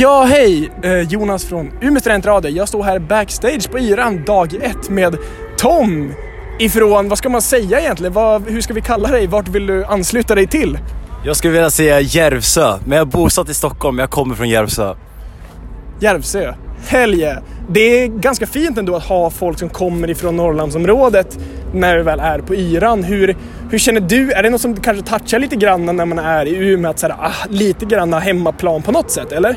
Ja, hej! Eh, Jonas från Umeå studentradio. Jag står här backstage på Yran dag ett med Tom ifrån, vad ska man säga egentligen? Vad, hur ska vi kalla dig? Vart vill du ansluta dig till? Jag skulle vilja säga Järvsö, men jag är bosatt i Stockholm, jag kommer från Järvsö. Järvsö. Helge. Det är ganska fint ändå att ha folk som kommer ifrån Norrlandsområdet när vi väl är på Yran. Hur, hur känner du? Är det något som kanske touchar lite grann när man är i Umeå? Att så här, ah, lite grann hemmaplan på något sätt, eller?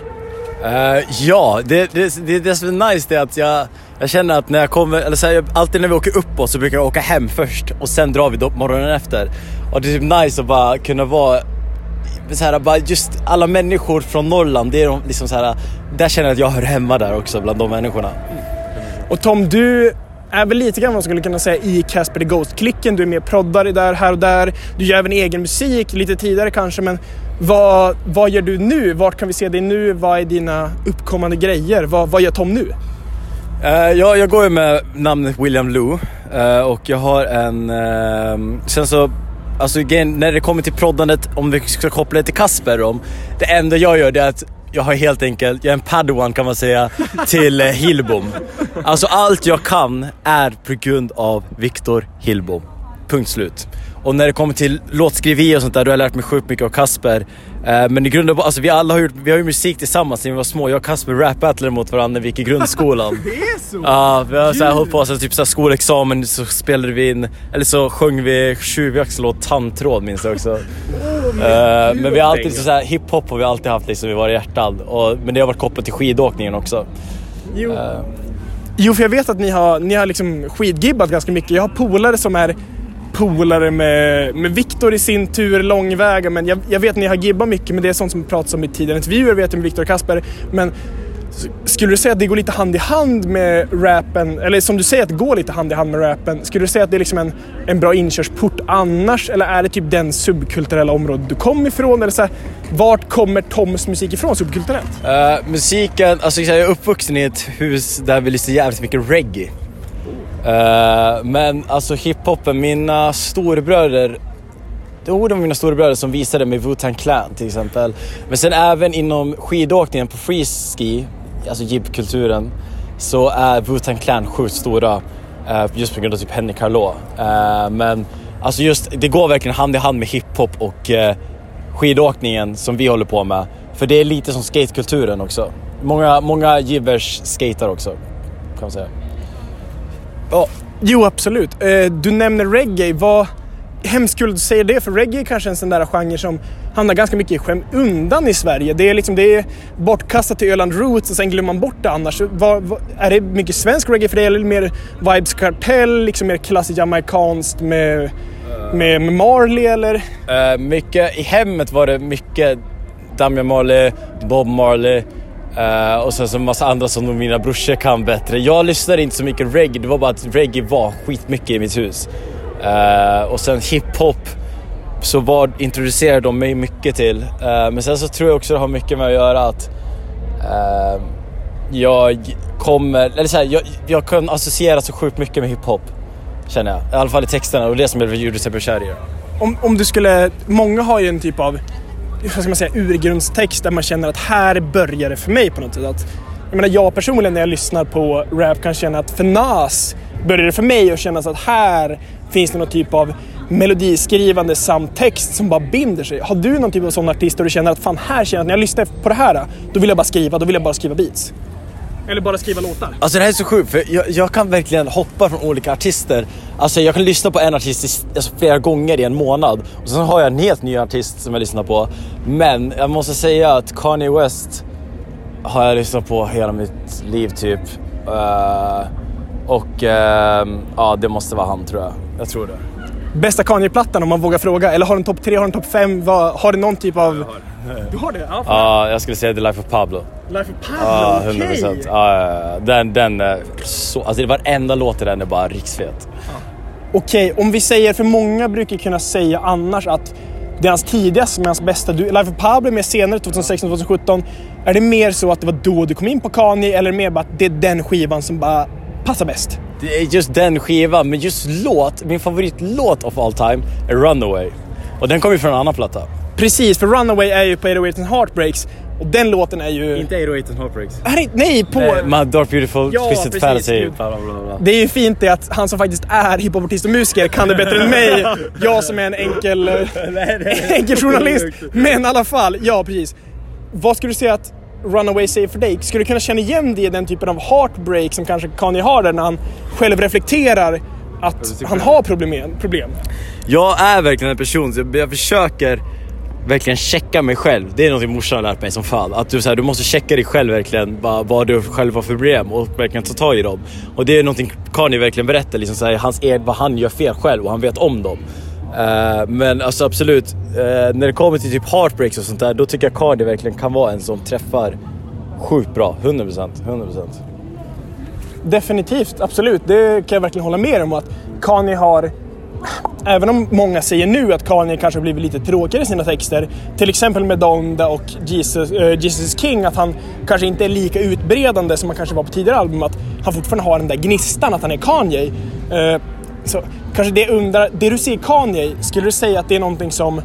Uh, ja, det, det, det, det som är nice är att jag, jag känner att när jag kommer, eller så här, alltid när vi åker uppåt så brukar jag åka hem först och sen drar vi då morgonen efter. Och det är typ nice att bara kunna vara så här, bara just alla människor från Norrland, det är de, liksom så här, där känner jag att jag hör hemma där också bland de människorna. Och Tom, du är väl lite grann vad man skulle kunna säga i Casper the Ghost-klicken. Du är med proddare där, här och där. Du gör även egen musik, lite tidigare kanske, men vad, vad gör du nu? Vart kan vi se dig nu? Vad är dina uppkommande grejer? Vad, vad gör Tom nu? Eh, uh, jag, jag går ju med namnet William Lou uh, och jag har en... Uh, sen så Alltså när det kommer till proddandet, om vi ska koppla det till Kasper, om, det enda jag gör det är att jag har helt enkelt, jag är en padawan kan man säga, till eh, Hillbom. Alltså allt jag kan är på grund av Viktor Hillbom. Punkt slut. Och när det kommer till låtskriveri och sånt där, då har jag lärt mig sjukt mycket av Kasper. Eh, men i grund och alltså vi alla har gjort, vi har ju musik tillsammans när vi var små. Jag och Kasper rap-battlade mot varandra när vi gick i grundskolan. det är så? Ja, vi har så här, hållit på, så typ så här, skolexamen så spelade vi in, eller så sjöng vi tjuvjaktslåt Tandtråd minns jag också. Oh, men, men vi har alltid så här, hiphop har vi alltid haft liksom i våra hjärtan. Och, men det har varit kopplat till skidåkningen också. Jo. Uh, jo, för jag vet att ni har, ni har liksom skidgibbat ganska mycket. Jag har polare som är polare med, med Viktor i sin tur, långväga. Men jag, jag vet att ni har gibbat mycket, men det är sånt som pratas om i tidigare intervjuer, vet jag med Viktor och Kasper. Men skulle du säga att det går lite hand i hand med rappen, eller som du säger att det går lite hand i hand med rappen. Skulle du säga att det är liksom en, en bra inkörsport annars? Eller är det typ den subkulturella området du kom ifrån? Eller så här, vart kommer Toms musik ifrån subkulturellt? Uh, musiken, alltså jag är uppvuxen i ett hus där vi lyssnar jävligt mycket reggae. Uh, men alltså hiphopen, mina storebröder det var mina storebröder som visade mig Wu-Tang Clan till exempel. Men sen även inom skidåkningen på freeski, alltså jibkulturen, så är Wu-Tang Clan sjukt stora. Eh, just på grund av typ Henrik Harlow. Eh, men alltså just, det går verkligen hand i hand med hiphop och skidåkningen som vi håller på med. För det är lite som skatekulturen också. Många, många jibbers skater också, kan man säga. Ja, jo absolut. Eh, du nämner reggae. Vad hemskt kul att du säger det, för reggae är kanske en sån där genre som hamnar ganska mycket i skäm undan i Sverige. Det är, liksom, det är bortkastat till Öland Roots och sen glömmer man bort det annars. Vad, vad, är det mycket svensk reggae för dig eller mer Vibes Kartell, liksom mer klassiskt jamaikanskt med, med, med Marley eller? Uh, mycket, i hemmet var det mycket Damian Marley, Bob Marley, Uh, och sen så en massa andra som mina brorsor kan bättre. Jag lyssnade inte så mycket reggae, det var bara att reggae var skitmycket i mitt hus. Uh, och sen hiphop så var, introducerade de mig mycket till. Uh, men sen så tror jag också det har mycket med att göra att jag kommer, eller så här, jag, jag kan associera så sjukt mycket med hiphop. Känner jag. I alla fall i texterna och det som jag gjorde sig kär i. Om, om du skulle, många har ju en typ av vad ska man säga, urgrundstext där man känner att här börjar det för mig på något sätt. Att, jag menar jag personligen när jag lyssnar på rap kan känna att för Nas börjar det för mig att kännas att här finns det någon typ av melodiskrivande samt text som bara binder sig. Har du någon typ av sån artist där du känner att fan här känner jag att när jag lyssnar på det här då vill jag bara skriva, då vill jag bara skriva beats? Eller bara skriva låtar? Alltså det här är så sjukt för jag, jag kan verkligen hoppa från olika artister. Alltså jag kan lyssna på en artist i, alltså flera gånger i en månad och sen har jag en helt ny artist som jag lyssnar på. Men jag måste säga att Kanye West har jag lyssnat på hela mitt liv typ. Uh, och uh, ja, det måste vara han tror jag. Jag tror det. Bästa Kanye-plattan om man vågar fråga? Eller har du en topp tre, har du en topp fem? Har du någon typ av... Du har det? Ja, ja jag skulle säga The Life of Pablo. Life of Pablo, Ja, 100 procent. Okay. Ja, den, den är så... Alltså varenda låt i den är bara riksfet. Ja. Okej, okay, om vi säger, för många brukar kunna säga annars att det är hans tidigaste, men hans bästa. Du, Life of Pablo är mer senare, 2016-2017. Är det mer så att det var då du kom in på Kanye eller mer bara att det är den skivan som bara passar bäst? Det är just den skivan, men just låt, min favoritlåt of all time är Runaway. Och den kommer ju från en annan platta. Precis, för Runaway är ju på 808 and Heartbreaks Och den låten är ju... Inte 808 Heartbreaks. Är det, nej, på... Eh, My Dark Beautiful, Ja, Twisted precis, Fantasy, gud. bla bla bla. bla. Det är ju fint det att han som faktiskt är hiphopartist och musiker kan det bättre än mig. Jag som är en enkel, enkel journalist. Men i alla fall, ja precis. Vad skulle du säga att Runaway säger för dig? Skulle du kunna känna igen det i den typen av heartbreak som kanske Kanye har där när han själv reflekterar att han har problem? problem? Jag är verkligen en person, så jag, jag försöker verkligen checka mig själv. Det är något morsan har lärt mig som fan. Att du, så här, du måste checka dig själv verkligen, vad, vad du själv har för problem och verkligen ta tag i dem. Och det är någonting Kanye verkligen berättar, liksom, så här, hans vad han gör fel själv och han vet om dem. Uh, men alltså absolut, uh, när det kommer till typ heartbreaks och sånt där, då tycker jag Kanye verkligen kan vara en som träffar sjukt bra. 100%. 100%. Definitivt, absolut. Det kan jag verkligen hålla med om. Att Kanye har, även om många säger nu att Kanye kanske har blivit lite tråkigare i sina texter, till exempel med Donda och Jesus, uh, Jesus King, att han kanske inte är lika utbredande som han kanske var på tidigare album, att han fortfarande har den där gnistan att han är Kanye. Uh, så kanske det jag undrar, det du ser Kanye, skulle du säga att det är någonting som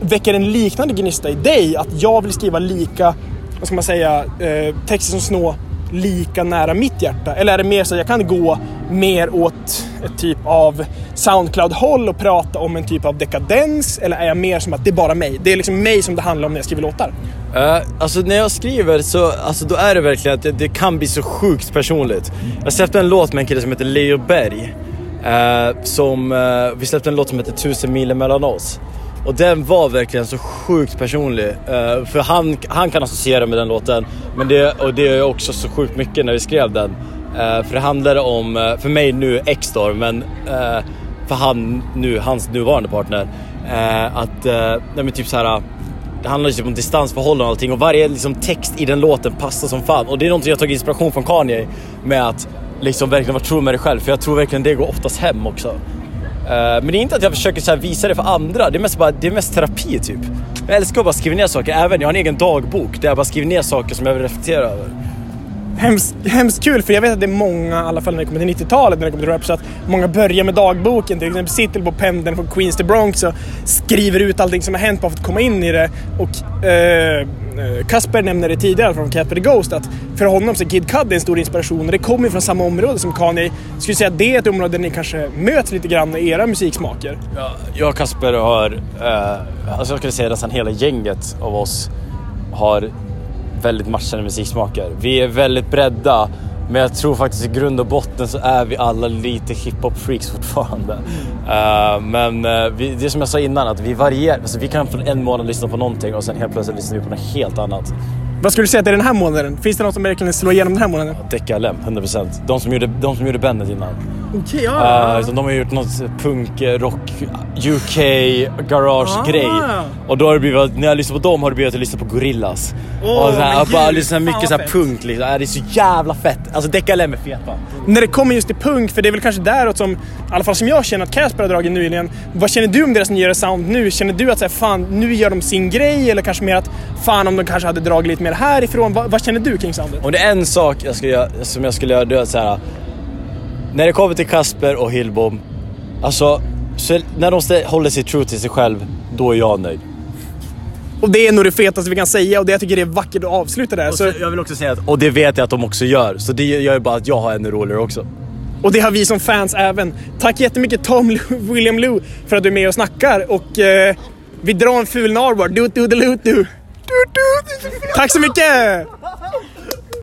väcker en liknande gnista i dig? Att jag vill skriva lika, vad ska man säga, uh, texter som snå lika nära mitt hjärta? Eller är det mer så att jag kan gå mer åt ett typ av Soundcloud-håll och prata om en typ av dekadens? Eller är jag mer som att det är bara mig? Det är liksom mig som det handlar om när jag skriver låtar. Uh, alltså när jag skriver så alltså, då är det verkligen att det, det kan bli så sjukt personligt. Jag släppte en låt med en kille som heter Leo Berg. Uh, som, uh, vi släppte en låt som heter Tusen mil mellan oss. Och den var verkligen så sjukt personlig. Uh, för han, han kan associera med den låten. Men det, och det är också så sjukt mycket när vi skrev den. Uh, för det handlar om, eh, för mig nu X då, men uh, för han nu, hans nuvarande partner. att, nej men typ så här. Det handlar typ om distansförhållanden och allting och varje liksom, text i den låten passar som fan. Och det är någonting jag tagit inspiration från Kanye med att liksom verkligen vara true med dig själv. För jag tror verkligen det går oftast hem också. Eh, men det är inte att jag försöker så här visa det för andra, det är mest, bara, det är mest terapi typ. Jag älskar att bara skriva ner saker, även jag har en egen dagbok där jag bara skriver ner saker som jag vill reflektera över. Hemskt, hemskt kul, för jag vet att det är många, i alla fall när det kommer till 90-talet, när det kommer till rap, så att många börjar med dagboken. Till exempel sitter på pendeln från Queens till Bronx och skriver ut allting som har hänt bara för att komma in i det. Och eh, Eh, Kasper nämnde det tidigare från Cat the Ghost, att för honom så är Kid Cudi en stor inspiration och det kommer ju från samma område som Kanye. Skulle säga att det är ett område där ni kanske möts lite grann i era musiksmaker. Ja, jag och Kasper har, eh, alltså jag skulle säga nästan hela gänget av oss har väldigt matchande musiksmaker. Vi är väldigt bredda, men jag tror faktiskt i grund och botten så är vi alla lite hiphop-freaks fortfarande. Eh, men eh, vi, det är som jag sa innan, att vi varierar. Alltså vi kan från en månad lyssna på någonting och sen helt plötsligt lyssnar vi på något helt annat. Vad skulle du säga att det är den här månaden? Finns det något som verkligen slår igenom den här månaden? Deckarlem, 100%. De som gjorde, de som gjorde bandet innan. Okej, Uh, så de har gjort något punk, eh, rock, UK, garage-grej. Ah. Och då har det blivit, när jag lyssnar på dem har det blivit att jag lyssnar på Gorillaz. Åh, och så här, jag bara lyssnar mycket så här punk liksom. Äh, Det är så jävla fett. Alltså Deckarlem är feta. När det kommer just till punk, för det är väl kanske däråt som, i alla fall som jag känner att Casper har dragit nyligen. Vad känner du om deras nya sound nu? Känner du att så här, fan, nu gör de sin grej? Eller kanske mer att, fan om de kanske hade dragit lite mer härifrån? Va, vad känner du kring soundet? Om det är en sak jag skulle göra, som jag skulle göra, det är så här. När det kommer till Kasper och Hillbom, alltså så när de håller sig true till sig själv, då är jag nöjd. Och det är nog det fetaste vi kan säga och det jag tycker det är vackert att avsluta där. Och, Så, jag vill också säga att, och det vet jag att de också gör, så det gör ju bara att jag har ännu roligare också. och det har vi som fans även. Tack jättemycket Tom William Lou för att du är med och snackar och eh, vi drar en ful narbar. Du, du, du, du, du. Du, du. Tack så mycket!